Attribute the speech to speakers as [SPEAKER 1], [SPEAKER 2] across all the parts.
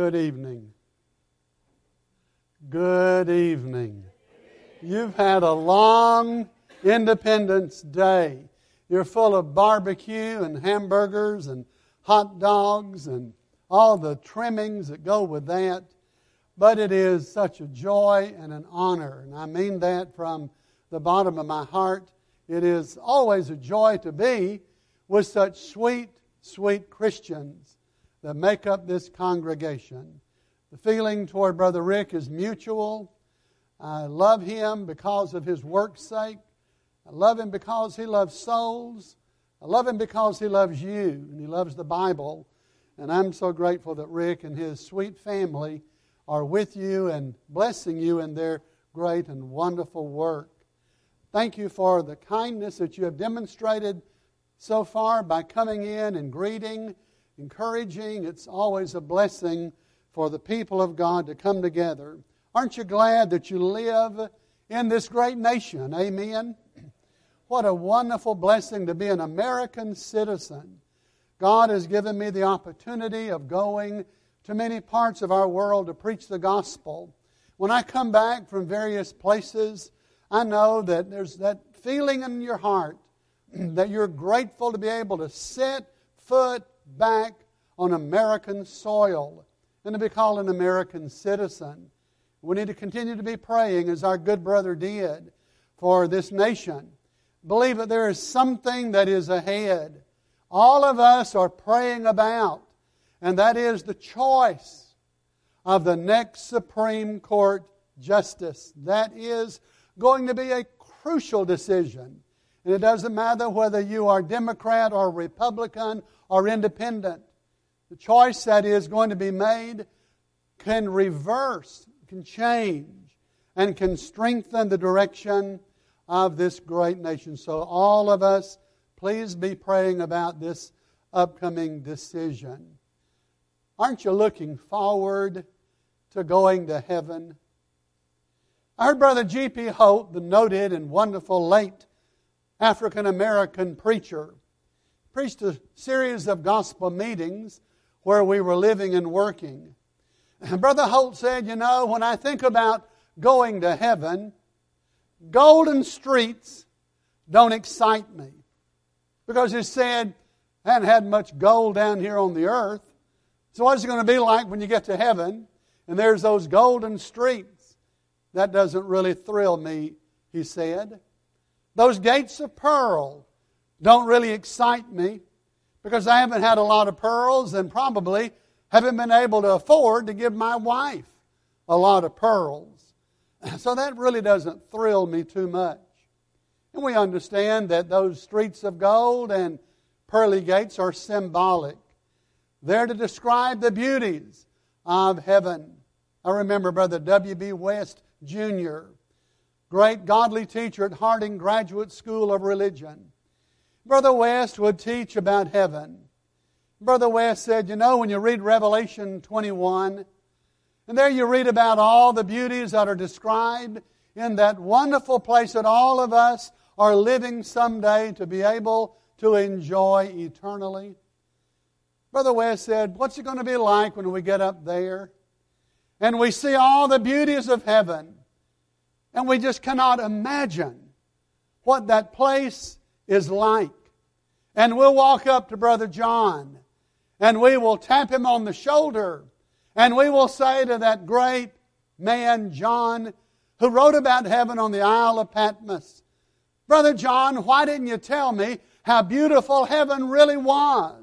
[SPEAKER 1] Good evening. Good evening. You've had a long Independence Day. You're full of barbecue and hamburgers and hot dogs and all the trimmings that go with that. But it is such a joy and an honor, and I mean that from the bottom of my heart. It is always a joy to be with such sweet, sweet Christians that make up this congregation. The feeling toward Brother Rick is mutual. I love him because of his work's sake. I love him because he loves souls. I love him because he loves you and he loves the Bible. And I'm so grateful that Rick and his sweet family are with you and blessing you in their great and wonderful work. Thank you for the kindness that you have demonstrated so far by coming in and greeting, encouraging. It's always a blessing for the people of God to come together. Aren't you glad that you live in this great nation? Amen. What a wonderful blessing to be an American citizen. God has given me the opportunity of going to many parts of our world to preach the gospel. When I come back from various places, I know that there's that feeling in your heart that you're grateful to be able to set foot back on American soil and to be called an American citizen. We need to continue to be praying, as our good brother did, for this nation. Believe that there is something that is ahead. All of us are praying about, and that is the choice of the next Supreme Court justice. That is going to be a crucial decision. And it doesn't matter whether you are Democrat or Republican or independent. The choice that is going to be made can reverse, can change, and can strengthen the direction of this great nation. So, all of us, please be praying about this upcoming decision. Aren't you looking forward to going to heaven? I heard Brother G.P. Holt, the noted and wonderful late African American preacher, preached a series of gospel meetings where we were living and working. And Brother Holt said, You know, when I think about going to heaven, golden streets don't excite me. Because he said, I hadn't had much gold down here on the earth. So, what's it going to be like when you get to heaven and there's those golden streets? That doesn't really thrill me, he said. Those gates of pearl don't really excite me because I haven't had a lot of pearls and probably haven't been able to afford to give my wife a lot of pearls. So that really doesn't thrill me too much. And we understand that those streets of gold and pearly gates are symbolic. They're to describe the beauties of heaven. I remember Brother W.B. West Jr., great godly teacher at Harding Graduate School of Religion. Brother West would teach about heaven. Brother West said, You know, when you read Revelation 21, and there you read about all the beauties that are described in that wonderful place that all of us are living someday to be able to enjoy eternally. Brother West said, What's it going to be like when we get up there? And we see all the beauties of heaven. And we just cannot imagine what that place is like. And we'll walk up to Brother John and we will tap him on the shoulder and we will say to that great man, John, who wrote about heaven on the Isle of Patmos, Brother John, why didn't you tell me how beautiful heaven really was?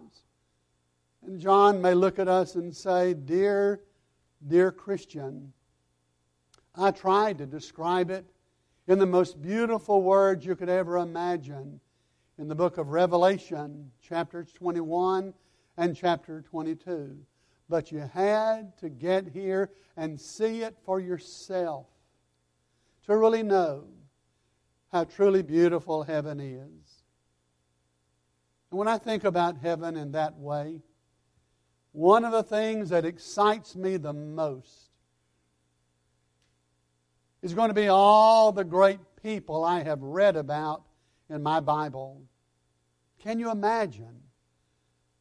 [SPEAKER 1] And John may look at us and say, Dear, dear Christian, I tried to describe it in the most beautiful words you could ever imagine in the book of Revelation, chapters 21 and chapter 22. But you had to get here and see it for yourself to really know how truly beautiful heaven is. And when I think about heaven in that way, one of the things that excites me the most is going to be all the great people I have read about in my Bible. Can you imagine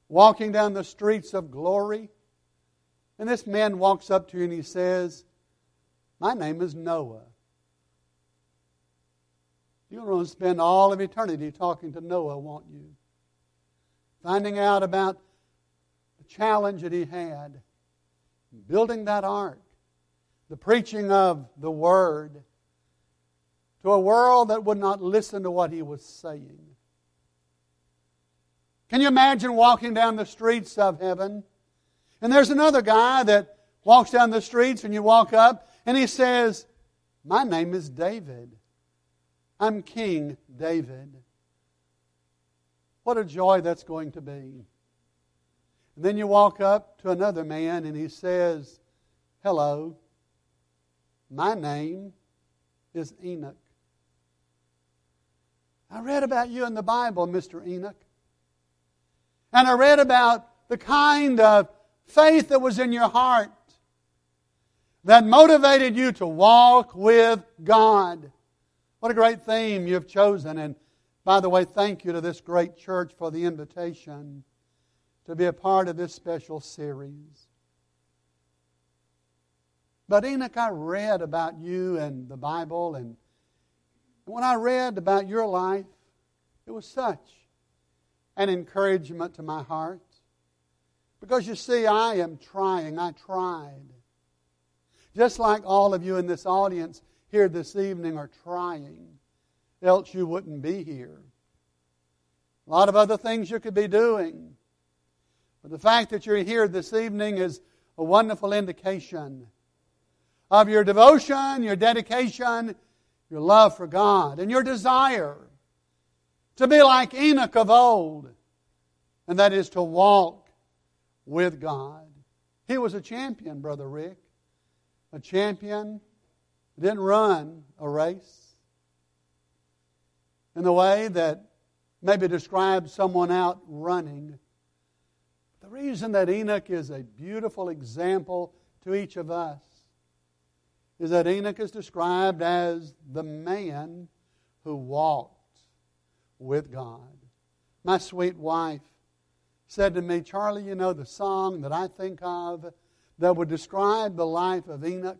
[SPEAKER 1] walking down the streets of glory And this man walks up to you and he says, My name is Noah. You're going to spend all of eternity talking to Noah, won't you? Finding out about the challenge that he had, building that ark, the preaching of the Word to a world that would not listen to what he was saying. Can you imagine walking down the streets of heaven? And there's another guy that walks down the streets, and you walk up, and he says, My name is David. I'm King David. What a joy that's going to be. And then you walk up to another man, and he says, Hello, my name is Enoch. I read about you in the Bible, Mr. Enoch. And I read about the kind of faith that was in your heart that motivated you to walk with God. What a great theme you've chosen. And by the way, thank you to this great church for the invitation to be a part of this special series. But Enoch, I read about you and the Bible, and when I read about your life, it was such an encouragement to my heart. Because you see, I am trying. I tried. Just like all of you in this audience here this evening are trying, else you wouldn't be here. A lot of other things you could be doing. But the fact that you're here this evening is a wonderful indication of your devotion, your dedication, your love for God, and your desire to be like Enoch of old, and that is to walk with God. He was a champion, Brother Rick. A champion didn't run a race in the way that maybe describes someone out running. The reason that Enoch is a beautiful example to each of us is that Enoch is described as the man who walked with God. My sweet wife said to me, Charlie, you know the song that I think of that would describe the life of Enoch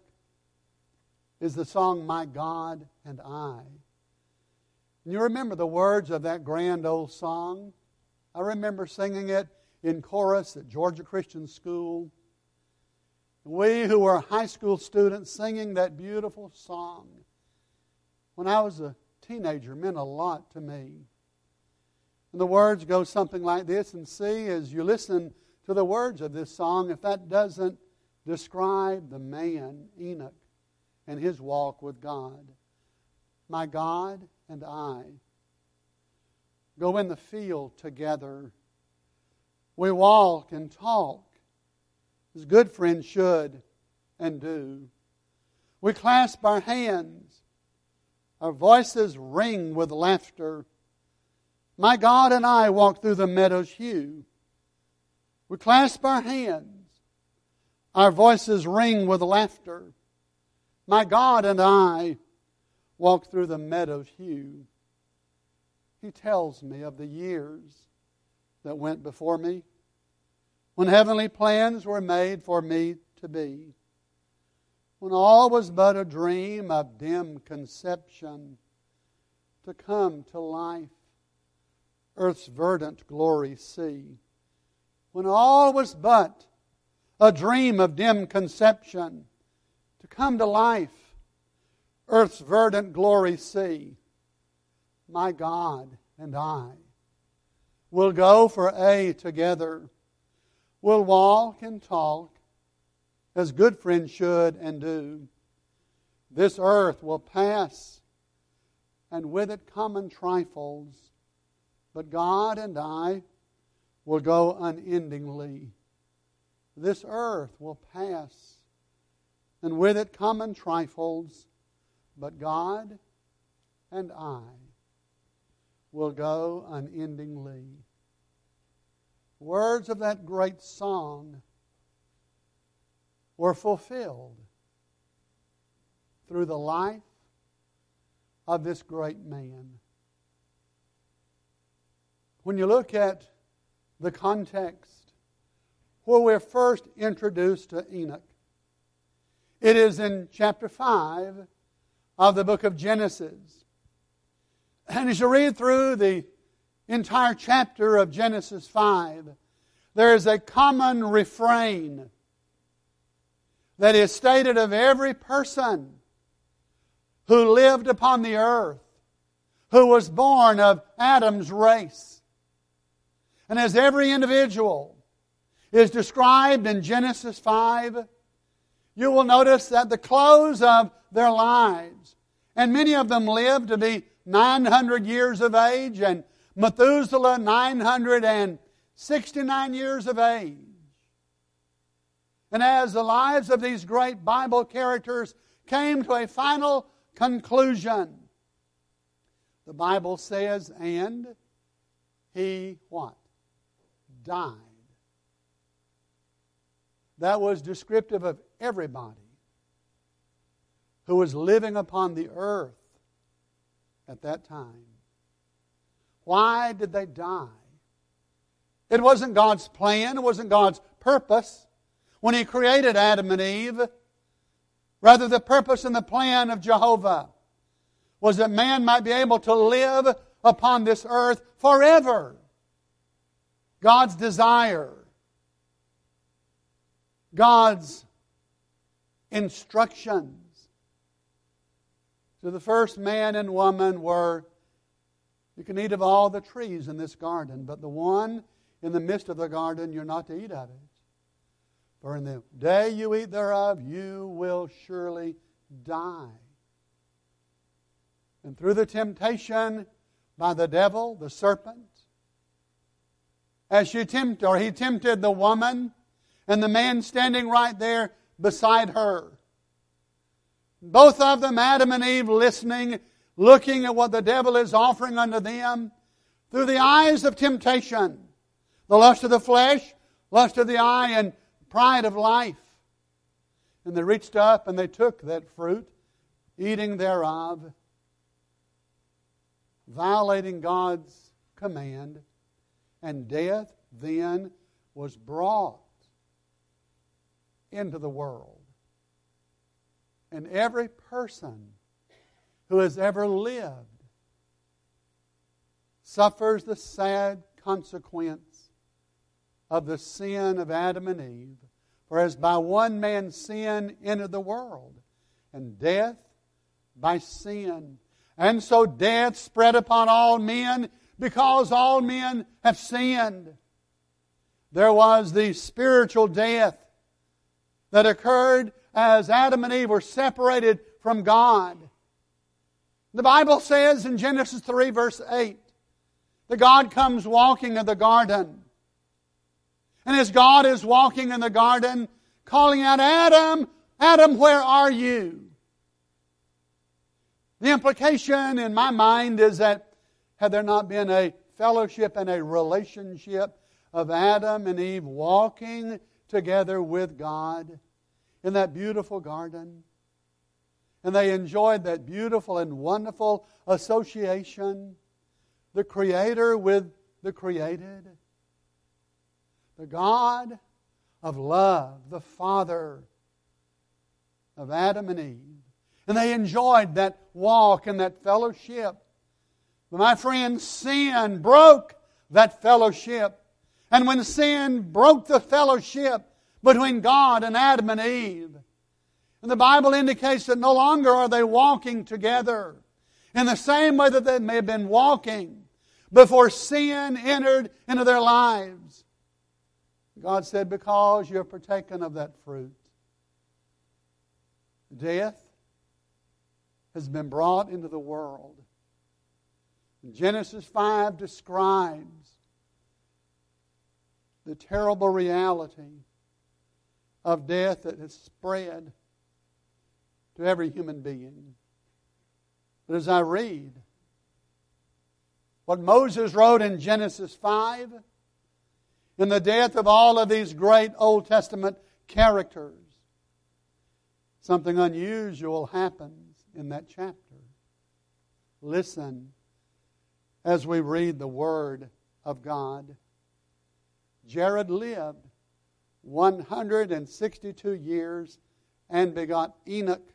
[SPEAKER 1] is the song My God and I. And you remember the words of that grand old song? I remember singing it in chorus at Georgia Christian School. We who were high school students singing that beautiful song when I was a teenager meant a lot to me. And the words go something like this, and see as you listen to the words of this song if that doesn't describe the man, Enoch, and his walk with God. My God and I go in the field together. We walk and talk as good friends should and do. We clasp our hands, our voices ring with laughter. My God and I walk through the meadow's hue. We clasp our hands, our voices ring with laughter. My God and I walk through the meadow's hue. He tells me of the years that went before me when heavenly plans were made for me to be, when all was but a dream of dim conception to come to life, earth's verdant glory see, when all was but a dream of dim conception to come to life, earth's verdant glory see, my God and I will go for a together will walk and talk as good friends should and do. This earth will pass, and with it common trifles, but God and I will go unendingly. This earth will pass, and with it common trifles, but God and I will go unendingly words of that great song were fulfilled through the life of this great man. When you look at the context where we're first introduced to Enoch. It is in chapter 5 of the book of Genesis. And as you read through the entire chapter of Genesis 5, there is a common refrain that is stated of every person who lived upon the earth, who was born of Adam's race. And as every individual is described in Genesis 5, you will notice that the close of their lives, and many of them lived to be 900 years of age, and Methuselah 969 years of age. And as the lives of these great Bible characters came to a final conclusion, the Bible says, and he what? Died. That was descriptive of everybody who was living upon the earth at that time. Why did they die? It wasn't God's plan, it wasn't God's purpose when He created Adam and Eve. Rather, the purpose and the plan of Jehovah was that man might be able to live upon this earth forever. God's desire, God's instructions to the first man and woman were you can eat of all the trees in this garden, but the one in the midst of the garden you're not to eat of it. For in the day you eat thereof, you will surely die. And through the temptation by the devil, the serpent, as she tempted, or he tempted the woman, and the man standing right there beside her. Both of them, Adam and Eve, listening, looking at what the devil is offering unto them through the eyes of temptation the lust of the flesh, lust of the eye, and pride of life. And they reached up and they took that fruit, eating thereof, violating God's command, and death then was brought into the world. And every person who has ever lived suffers the sad consequence of the sin of Adam and Eve. For as by one man sin entered the world, and death by sin. And so death spread upon all men because all men have sinned. There was the spiritual death that occurred as Adam and Eve were separated from God. The Bible says in Genesis 3, verse 8, that God comes walking in the garden. And as God is walking in the garden, calling out, Adam, Adam, where are you? The implication in my mind is that had there not been a fellowship and a relationship of Adam and Eve walking together with God in that beautiful garden, and they enjoyed that beautiful and wonderful association, the Creator with the created, the God of love, the Father of Adam and Eve. And they enjoyed that walk and that fellowship. But my friend, sin broke that fellowship. And when sin broke the fellowship between God and Adam and Eve, and the Bible indicates that no longer are they walking together in the same way that they may have been walking before sin entered into their lives. God said, Because you have partaken of that fruit, death has been brought into the world. Genesis 5 describes the terrible reality of death that has spread to every human being. But as I read what Moses wrote in Genesis 5, in the death of all of these great Old Testament characters, something unusual happens in that chapter. Listen as we read the Word of God. Jared lived 162 years and begot Enoch.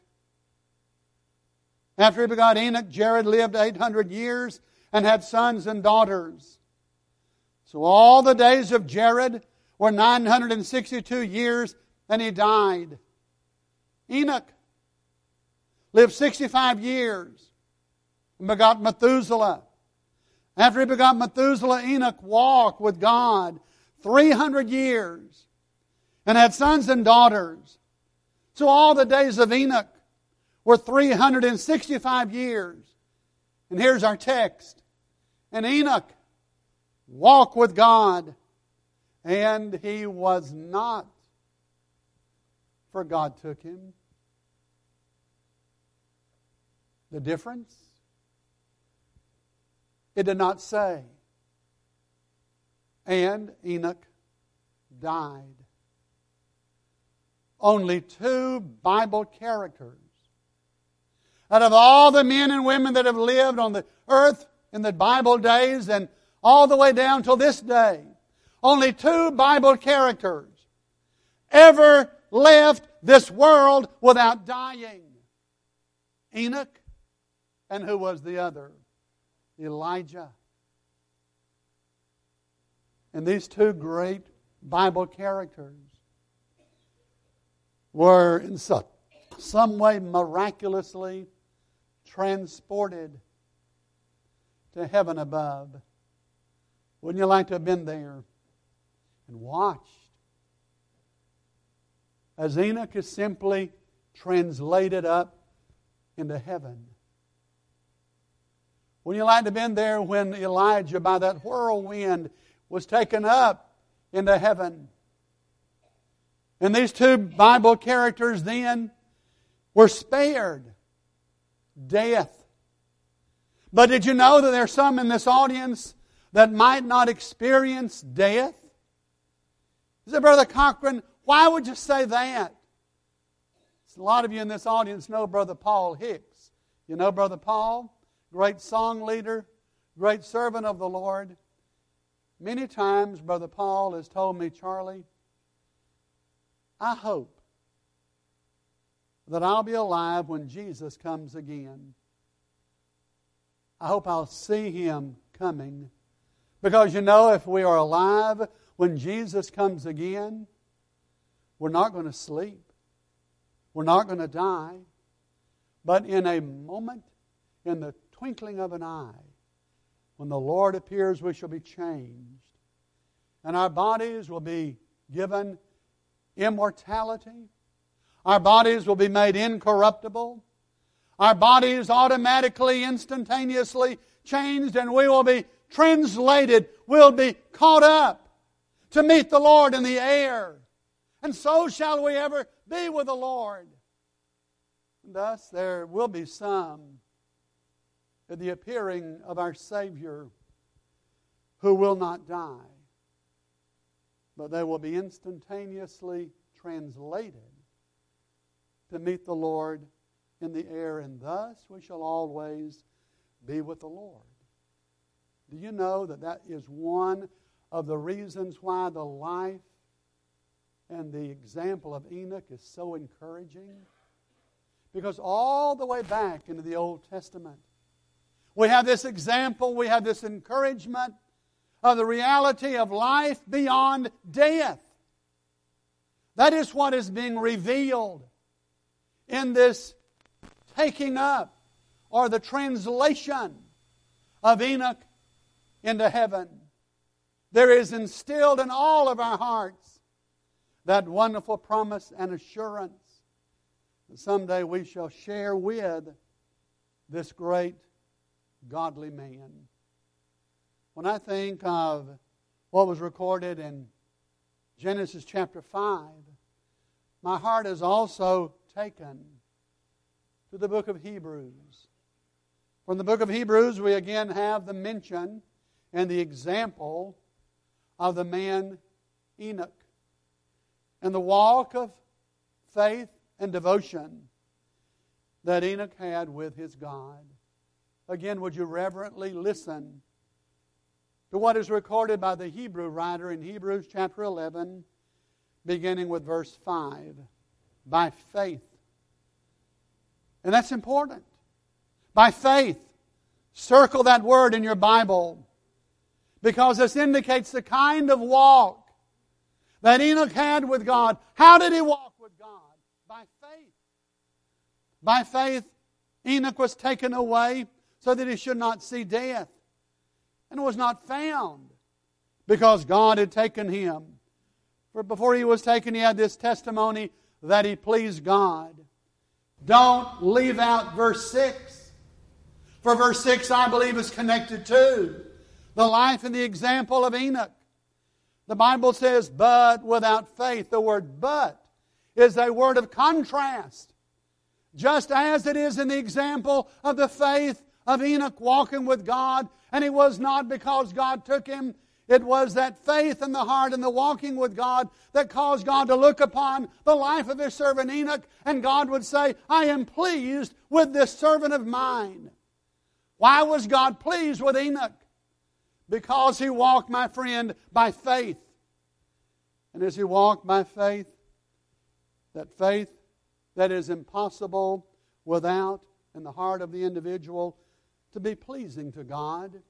[SPEAKER 1] After he begot Enoch, Jared lived 800 years and had sons and daughters. So all the days of Jared were 962 years and he died. Enoch lived 65 years and begot Methuselah. After he begot Methuselah, Enoch walked with God 300 years and had sons and daughters. So all the days of Enoch were 365 years. And here's our text. And Enoch walked with God, and he was not, for God took him. The difference? It did not say. And Enoch died. Only two Bible characters. Out of all the men and women that have lived on the earth in the Bible days and all the way down till this day, only two Bible characters ever left this world without dying Enoch, and who was the other? Elijah. And these two great Bible characters were in some, some way miraculously transported to heaven above. Wouldn't you like to have been there and watched as Enoch is simply translated up into heaven? Wouldn't you like to have been there when Elijah, by that whirlwind, was taken up into heaven? And these two Bible characters then were spared death. But did you know that there are some in this audience that might not experience death? He said, Brother Cochran, why would you say that? A lot of you in this audience know Brother Paul Hicks. You know Brother Paul? Great song leader, great servant of the Lord. Many times, Brother Paul has told me, Charlie, I hope that I'll be alive when Jesus comes again. I hope I'll see him coming. Because you know, if we are alive when Jesus comes again, we're not going to sleep. We're not going to die. But in a moment, in the twinkling of an eye, when the Lord appears, we shall be changed. And our bodies will be given immortality. Our bodies will be made incorruptible. Our bodies automatically, instantaneously changed, and we will be translated. We'll be caught up to meet the Lord in the air. And so shall we ever be with the Lord. Thus, there will be some at the appearing of our Savior who will not die but they will be instantaneously translated to meet the Lord in the air, and thus we shall always be with the Lord. Do you know that that is one of the reasons why the life and the example of Enoch is so encouraging? Because all the way back into the Old Testament, we have this example, we have this encouragement of the reality of life beyond death. That is what is being revealed in this taking up or the translation of Enoch into heaven. There is instilled in all of our hearts that wonderful promise and assurance that someday we shall share with this great godly man. When I think of what was recorded in Genesis chapter 5, my heart is also taken to the book of Hebrews. From the book of Hebrews, we again have the mention and the example of the man Enoch and the walk of faith and devotion that Enoch had with his God. Again, would you reverently listen to what is recorded by the Hebrew writer in Hebrews chapter 11, beginning with verse 5. By faith. And that's important. By faith. Circle that word in your Bible because this indicates the kind of walk that Enoch had with God. How did he walk with God? By faith. By faith, Enoch was taken away so that he should not see death and was not found because God had taken him. For before he was taken, he had this testimony that he pleased God. Don't leave out verse 6. For verse 6, I believe, is connected to the life and the example of Enoch. The Bible says, but without faith. The word but is a word of contrast. Just as it is in the example of the faith of Enoch walking with God, and he was not because God took him. It was that faith in the heart and the walking with God that caused God to look upon the life of his servant Enoch, and God would say, I am pleased with this servant of mine. Why was God pleased with Enoch? Because he walked, my friend, by faith. And as he walked by faith, that faith that is impossible without in the heart of the individual to be pleasing to God.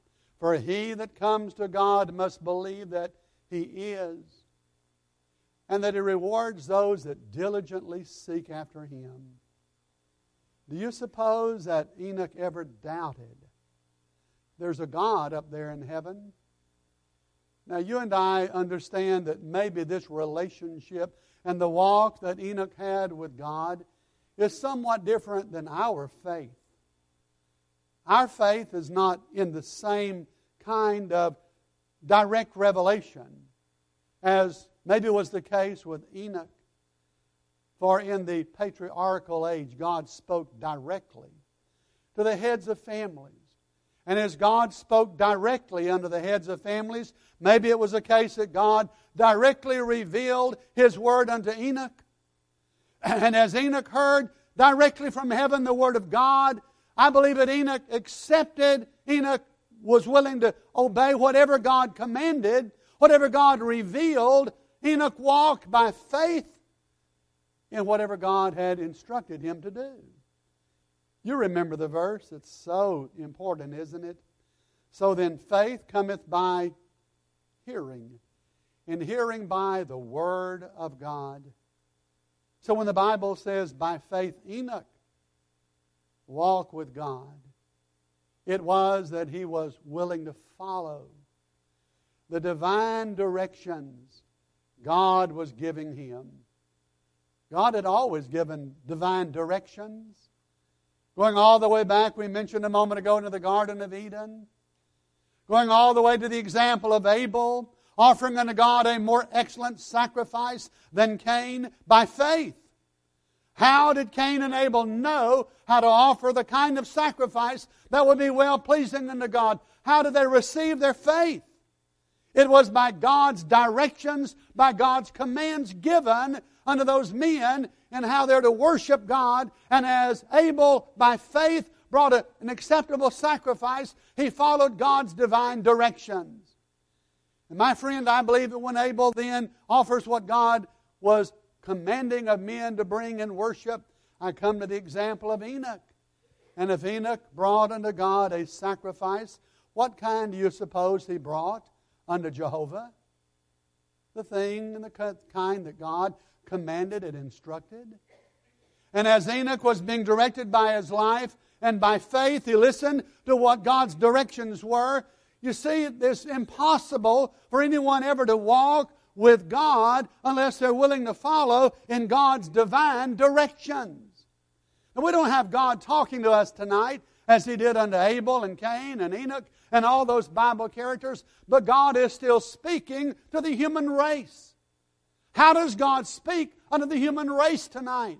[SPEAKER 1] For he that comes to God must believe that he is, and that he rewards those that diligently seek after him. Do you suppose that Enoch ever doubted there's a God up there in heaven? Now, you and I understand that maybe this relationship and the walk that Enoch had with God is somewhat different than our faith. Our faith is not in the same kind of direct revelation as maybe was the case with Enoch. For in the patriarchal age, God spoke directly to the heads of families. And as God spoke directly unto the heads of families, maybe it was a case that God directly revealed His word unto Enoch. And as Enoch heard directly from heaven the word of God, I believe that Enoch accepted, Enoch was willing to obey whatever God commanded, whatever God revealed. Enoch walked by faith in whatever God had instructed him to do. You remember the verse. It's so important, isn't it? So then, faith cometh by hearing, and hearing by the Word of God. So when the Bible says, by faith, Enoch walk with God, it was that he was willing to follow the divine directions God was giving him. God had always given divine directions. Going all the way back, we mentioned a moment ago, into the Garden of Eden. Going all the way to the example of Abel, offering unto God a more excellent sacrifice than Cain by faith. How did Cain and Abel know how to offer the kind of sacrifice that would be well pleasing unto God? How did they receive their faith? It was by God's directions, by God's commands given unto those men and how they're to worship God. And as Abel, by faith, brought a, an acceptable sacrifice, he followed God's divine directions. And my friend, I believe that when Abel then offers what God was commanding of men to bring in worship, I come to the example of Enoch. And if Enoch brought unto God a sacrifice, what kind do you suppose he brought unto Jehovah? The thing and the kind that God commanded and instructed. And as Enoch was being directed by his life and by faith, he listened to what God's directions were. You see, it's impossible for anyone ever to walk with God unless they're willing to follow in God's divine directions. And we don't have God talking to us tonight as He did unto Abel and Cain and Enoch and all those Bible characters, but God is still speaking to the human race. How does God speak unto the human race tonight?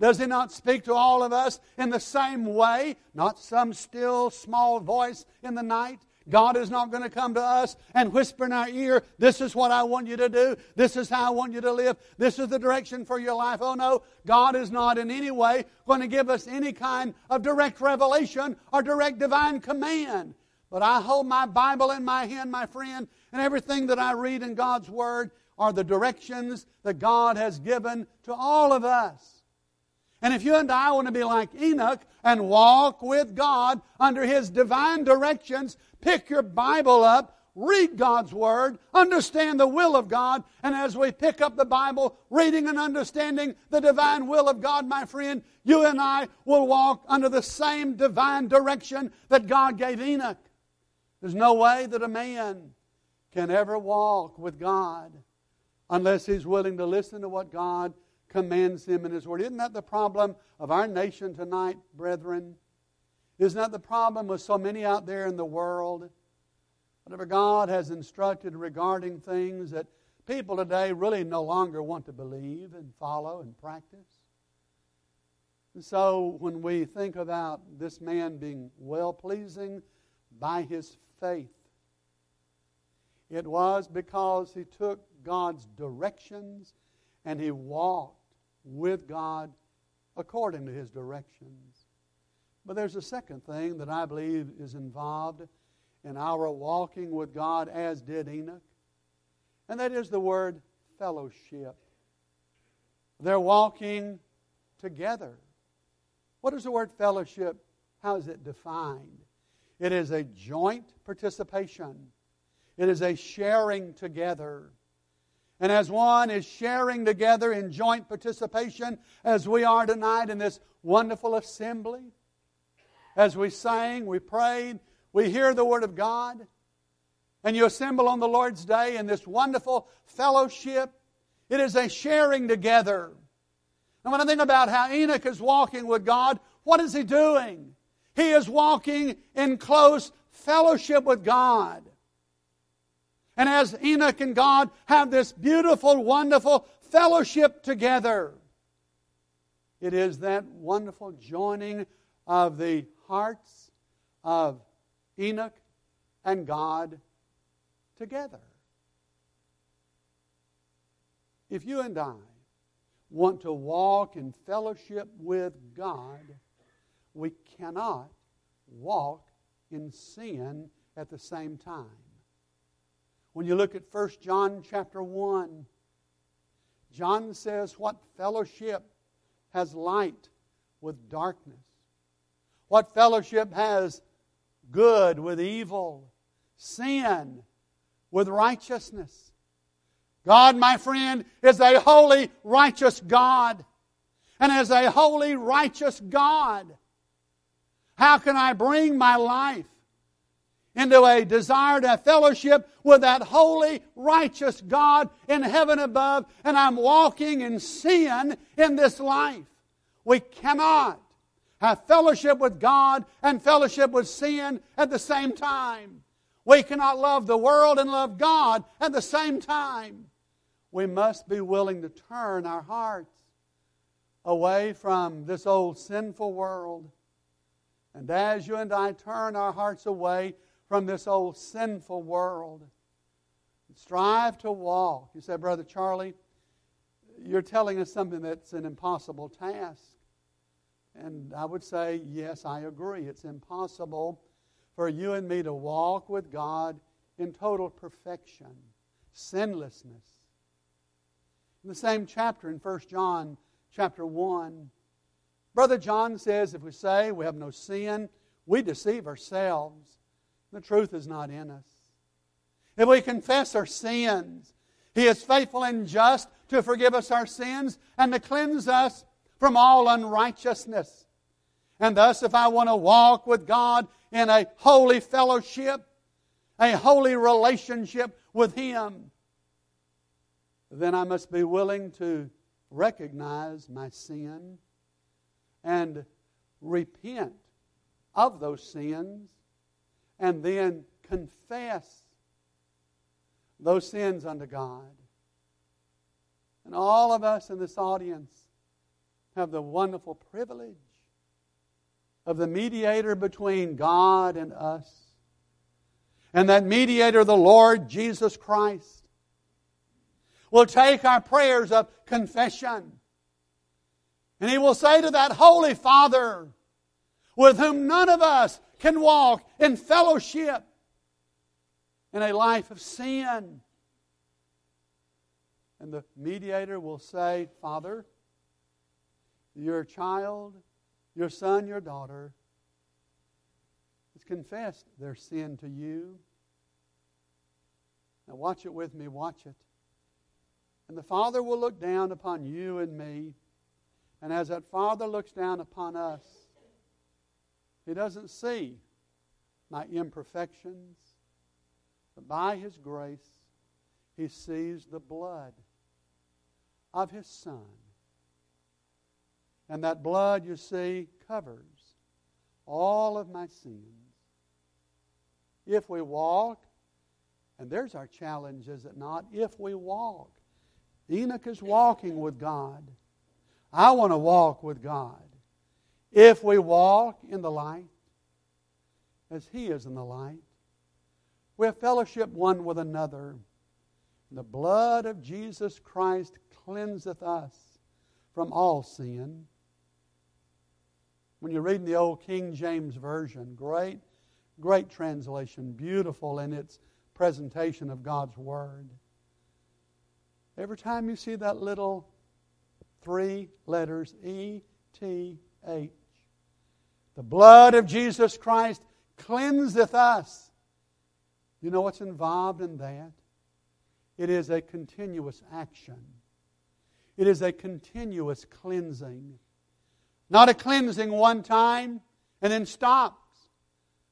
[SPEAKER 1] Does He not speak to all of us in the same way? Not some still small voice in the night, God is not going to come to us and whisper in our ear, This is what I want you to do. This is how I want you to live. This is the direction for your life. Oh no, God is not in any way going to give us any kind of direct revelation or direct divine command. But I hold my Bible in my hand, my friend, and everything that I read in God's Word are the directions that God has given to all of us. And if you and I want to be like Enoch and walk with God under His divine directions, pick your Bible up, read God's Word, understand the will of God, and as we pick up the Bible, reading and understanding the divine will of God, my friend, you and I will walk under the same divine direction that God gave Enoch. There's no way that a man can ever walk with God unless he's willing to listen to what God commands him in his word. Isn't that the problem of our nation tonight, brethren? Isn't that the problem with so many out there in the world? Whatever God has instructed regarding things that people today really no longer want to believe and follow and practice. And so when we think about this man being well pleasing by his faith, it was because he took God's directions and he walked with God according to his directions. But there's a second thing that I believe is involved in our walking with God, as did Enoch, and that is the word fellowship. They're walking together. What is the word fellowship? How is it defined? It is a joint participation, it is a sharing together. And as one is sharing together in joint participation, as we are tonight in this wonderful assembly, as we sang, we prayed, we hear the Word of God, and you assemble on the Lord's Day in this wonderful fellowship, it is a sharing together. And when I think about how Enoch is walking with God, what is he doing? He is walking in close fellowship with God. And as Enoch and God have this beautiful, wonderful fellowship together, it is that wonderful joining of the hearts of Enoch and God together. If you and I want to walk in fellowship with God, we cannot walk in sin at the same time. When you look at 1 John chapter 1, John says, What fellowship has light with darkness? What fellowship has good with evil? Sin with righteousness? God, my friend, is a holy, righteous God. And as a holy, righteous God, how can I bring my life into a desire to fellowship with that holy, righteous God in heaven above, and I'm walking in sin in this life. We cannot have fellowship with God and fellowship with sin at the same time. We cannot love the world and love God at the same time. We must be willing to turn our hearts away from this old sinful world. And as you and I turn our hearts away from this old sinful world. Strive to walk. You say, Brother Charlie, you're telling us something that's an impossible task. And I would say, yes, I agree. It's impossible for you and me to walk with God in total perfection, sinlessness. In the same chapter, in 1 John chapter 1, Brother John says, if we say we have no sin, we deceive ourselves the truth is not in us. If we confess our sins, He is faithful and just to forgive us our sins and to cleanse us from all unrighteousness. And thus, if I want to walk with God in a holy fellowship, a holy relationship with Him, then I must be willing to recognize my sin and repent of those sins and then confess those sins unto God. And all of us in this audience have the wonderful privilege of the mediator between God and us. And that mediator, the Lord Jesus Christ, will take our prayers of confession. And he will say to that Holy Father, with whom none of us can walk in fellowship in a life of sin. And the mediator will say, Father, your child, your son, your daughter has confessed their sin to you. Now, watch it with me, watch it. And the Father will look down upon you and me. And as that Father looks down upon us, He doesn't see my imperfections, but by His grace, He sees the blood of His Son. And that blood, you see, covers all of my sins. If we walk, and there's our challenge, is it not? If we walk. Enoch is walking with God. I want to walk with God. If we walk in the light, as He is in the light, we have fellowship one with another. The blood of Jesus Christ cleanseth us from all sin. When you read in the old King James Version, great, great translation, beautiful in its presentation of God's Word. Every time you see that little three letters, E T H, the blood of Jesus Christ cleanseth us. You know what's involved in that? It is a continuous action. It is a continuous cleansing. Not a cleansing one time and then stops.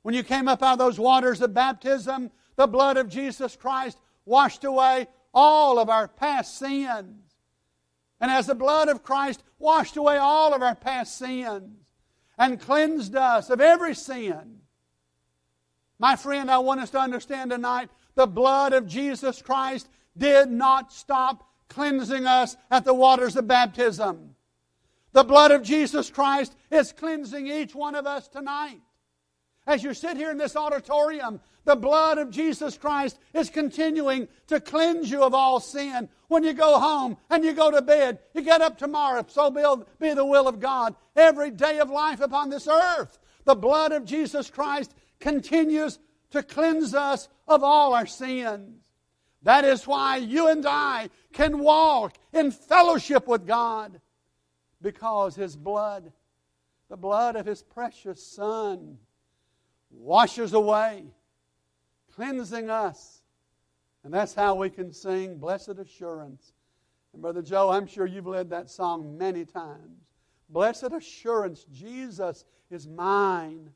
[SPEAKER 1] When you came up out of those waters of baptism, the blood of Jesus Christ washed away all of our past sins. And as the blood of Christ washed away all of our past sins and cleansed us of every sin, my friend, I want us to understand tonight the blood of Jesus Christ did not stop cleansing us at the waters of baptism. The blood of Jesus Christ is cleansing each one of us tonight. As you sit here in this auditorium, the blood of Jesus Christ is continuing to cleanse you of all sin. When you go home and you go to bed, you get up tomorrow, so be the will of God. Every day of life upon this earth, the blood of Jesus Christ continues to cleanse us of all our sins. That is why you and I can walk in fellowship with God because His blood, the blood of His precious Son, washes away, cleansing us. And that's how we can sing Blessed Assurance. And Brother Joe, I'm sure you've led that song many times. Blessed Assurance, Jesus is mine.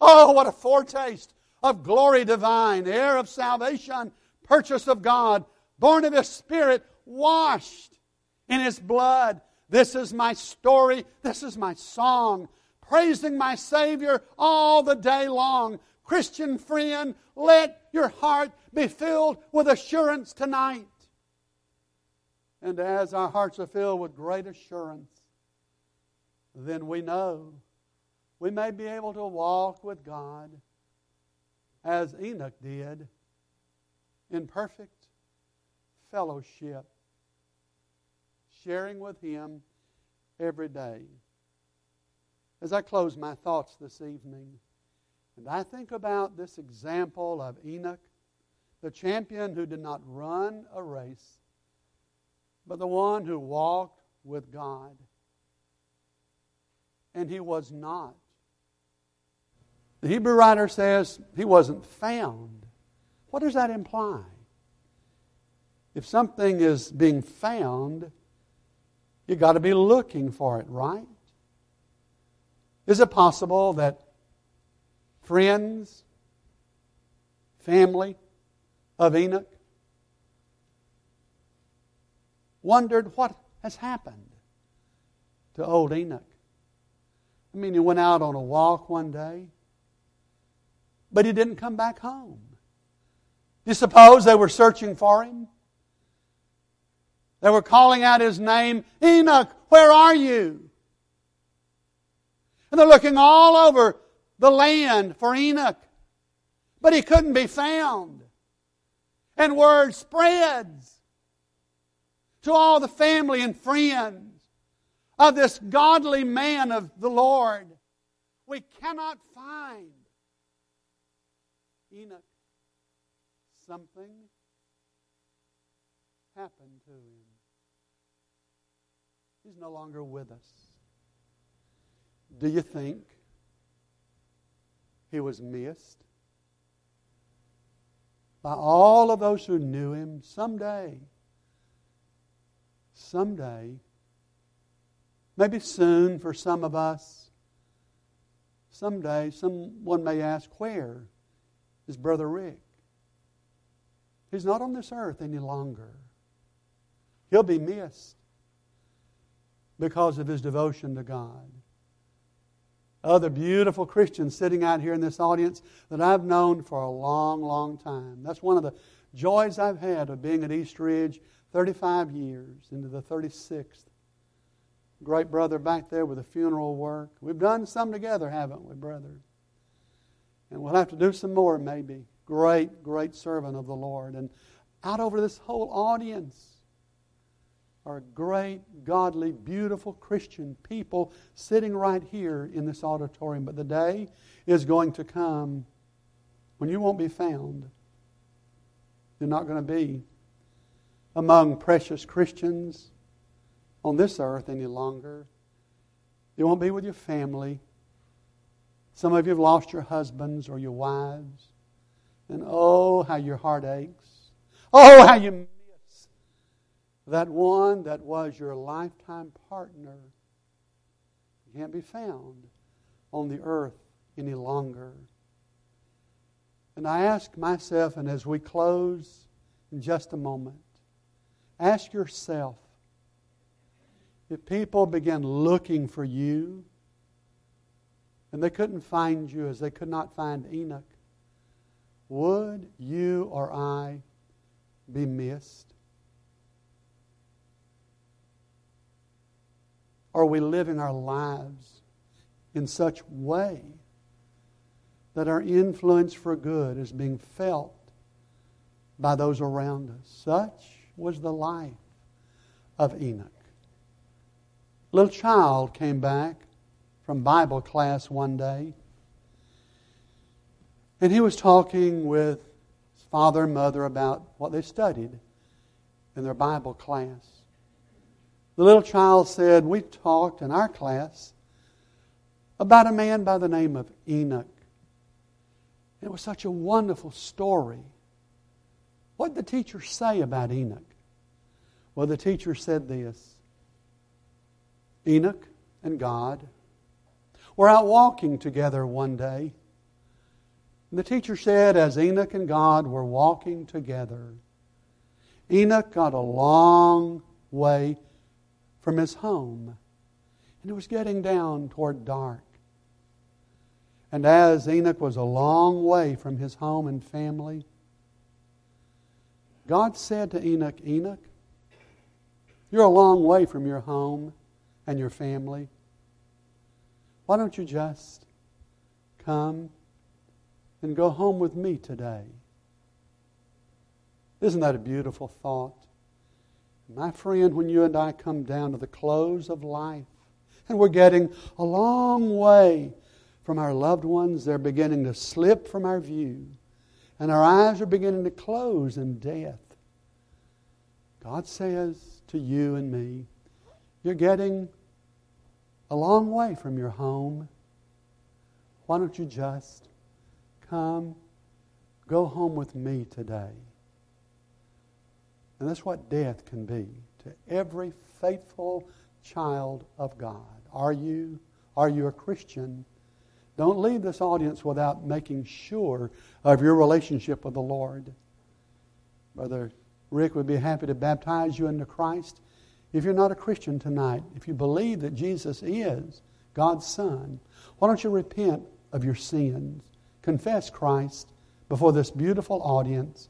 [SPEAKER 1] Oh, what a foretaste of glory divine, heir of salvation purchase of God, born of His Spirit, washed in His blood. This is my story. This is my song, praising my Savior all the day long. Christian friend, let your heart be filled with assurance tonight. And as our hearts are filled with great assurance, then we know we may be able to walk with God as Enoch did in perfect fellowship, sharing with Him every day. As I close my thoughts this evening, and I think about this example of Enoch, the champion who did not run a race, but the one who walked with God. And he was not. The Hebrew writer says he wasn't found. What does that imply? If something is being found, you've got to be looking for it, right? Is it possible that friends, family of Enoch wondered what has happened to old Enoch? I mean, he went out on a walk one day, but he didn't come back home. Do You suppose they were searching for him? They were calling out his name, Enoch, where are you? And they're looking all over the land for Enoch, but he couldn't be found. And word spreads to all the family and friends of this godly man of the Lord. We cannot find Enoch something happened to him. He's no longer with us. Do you think he was missed by all of those who knew him someday? Someday, maybe soon for some of us, someday someone may ask, Where is Brother Rick? He's not on this earth any longer. He'll be missed because of his devotion to God. Other beautiful Christians sitting out here in this audience that I've known for a long, long time. That's one of the joys I've had of being at East Ridge 35 years into the 36th. Great brother back there with the funeral work. We've done some together, haven't we, brother? And we'll have to do some more, maybe. Great, great servant of the Lord. And out over this whole audience, are great, godly, beautiful Christian people sitting right here in this auditorium. But the day is going to come when you won't be found. You're not going to be among precious Christians on this earth any longer. You won't be with your family. Some of you have lost your husbands or your wives. And oh, how your heart aches. Oh, how you that one that was your lifetime partner can't be found on the earth any longer. And I ask myself, and as we close in just a moment, ask yourself if people began looking for you and they couldn't find you as they could not find Enoch, would you or I be missed? Are we living our lives in such way that our influence for good is being felt by those around us? Such was the life of Enoch. A little child came back from Bible class one day, and he was talking with his father and mother about what they studied in their Bible class. The little child said, We talked in our class about a man by the name of Enoch. It was such a wonderful story. What did the teacher say about Enoch? Well, the teacher said this Enoch and God were out walking together one day. And the teacher said, as Enoch and God were walking together, Enoch got a long way from his home. And it was getting down toward dark. And as Enoch was a long way from his home and family, God said to Enoch, Enoch, you're a long way from your home and your family. Why don't you just come and go home with me today? Isn't that a beautiful thought? My friend, when you and I come down to the close of life, and we're getting a long way from our loved ones, they're beginning to slip from our view, and our eyes are beginning to close in death. God says to you and me, You're getting a long way from your home. Why don't you just come, go home with me today? And that's what death can be to every faithful child of God. Are you? Are you a Christian? Don't leave this audience without making sure of your relationship with the Lord. Brother Rick would be happy to baptize you into Christ. If you're not a Christian tonight, if you believe that Jesus is God's Son, why don't you repent of your sins? Confess Christ before this beautiful audience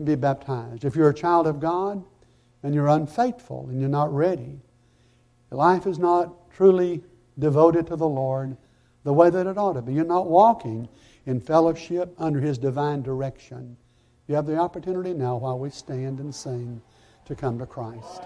[SPEAKER 1] and be baptized. If you're a child of God and you're unfaithful and you're not ready, life is not truly devoted to the Lord the way that it ought to be. You're not walking in fellowship under His divine direction. You have the opportunity now while we stand and sing to come to Christ.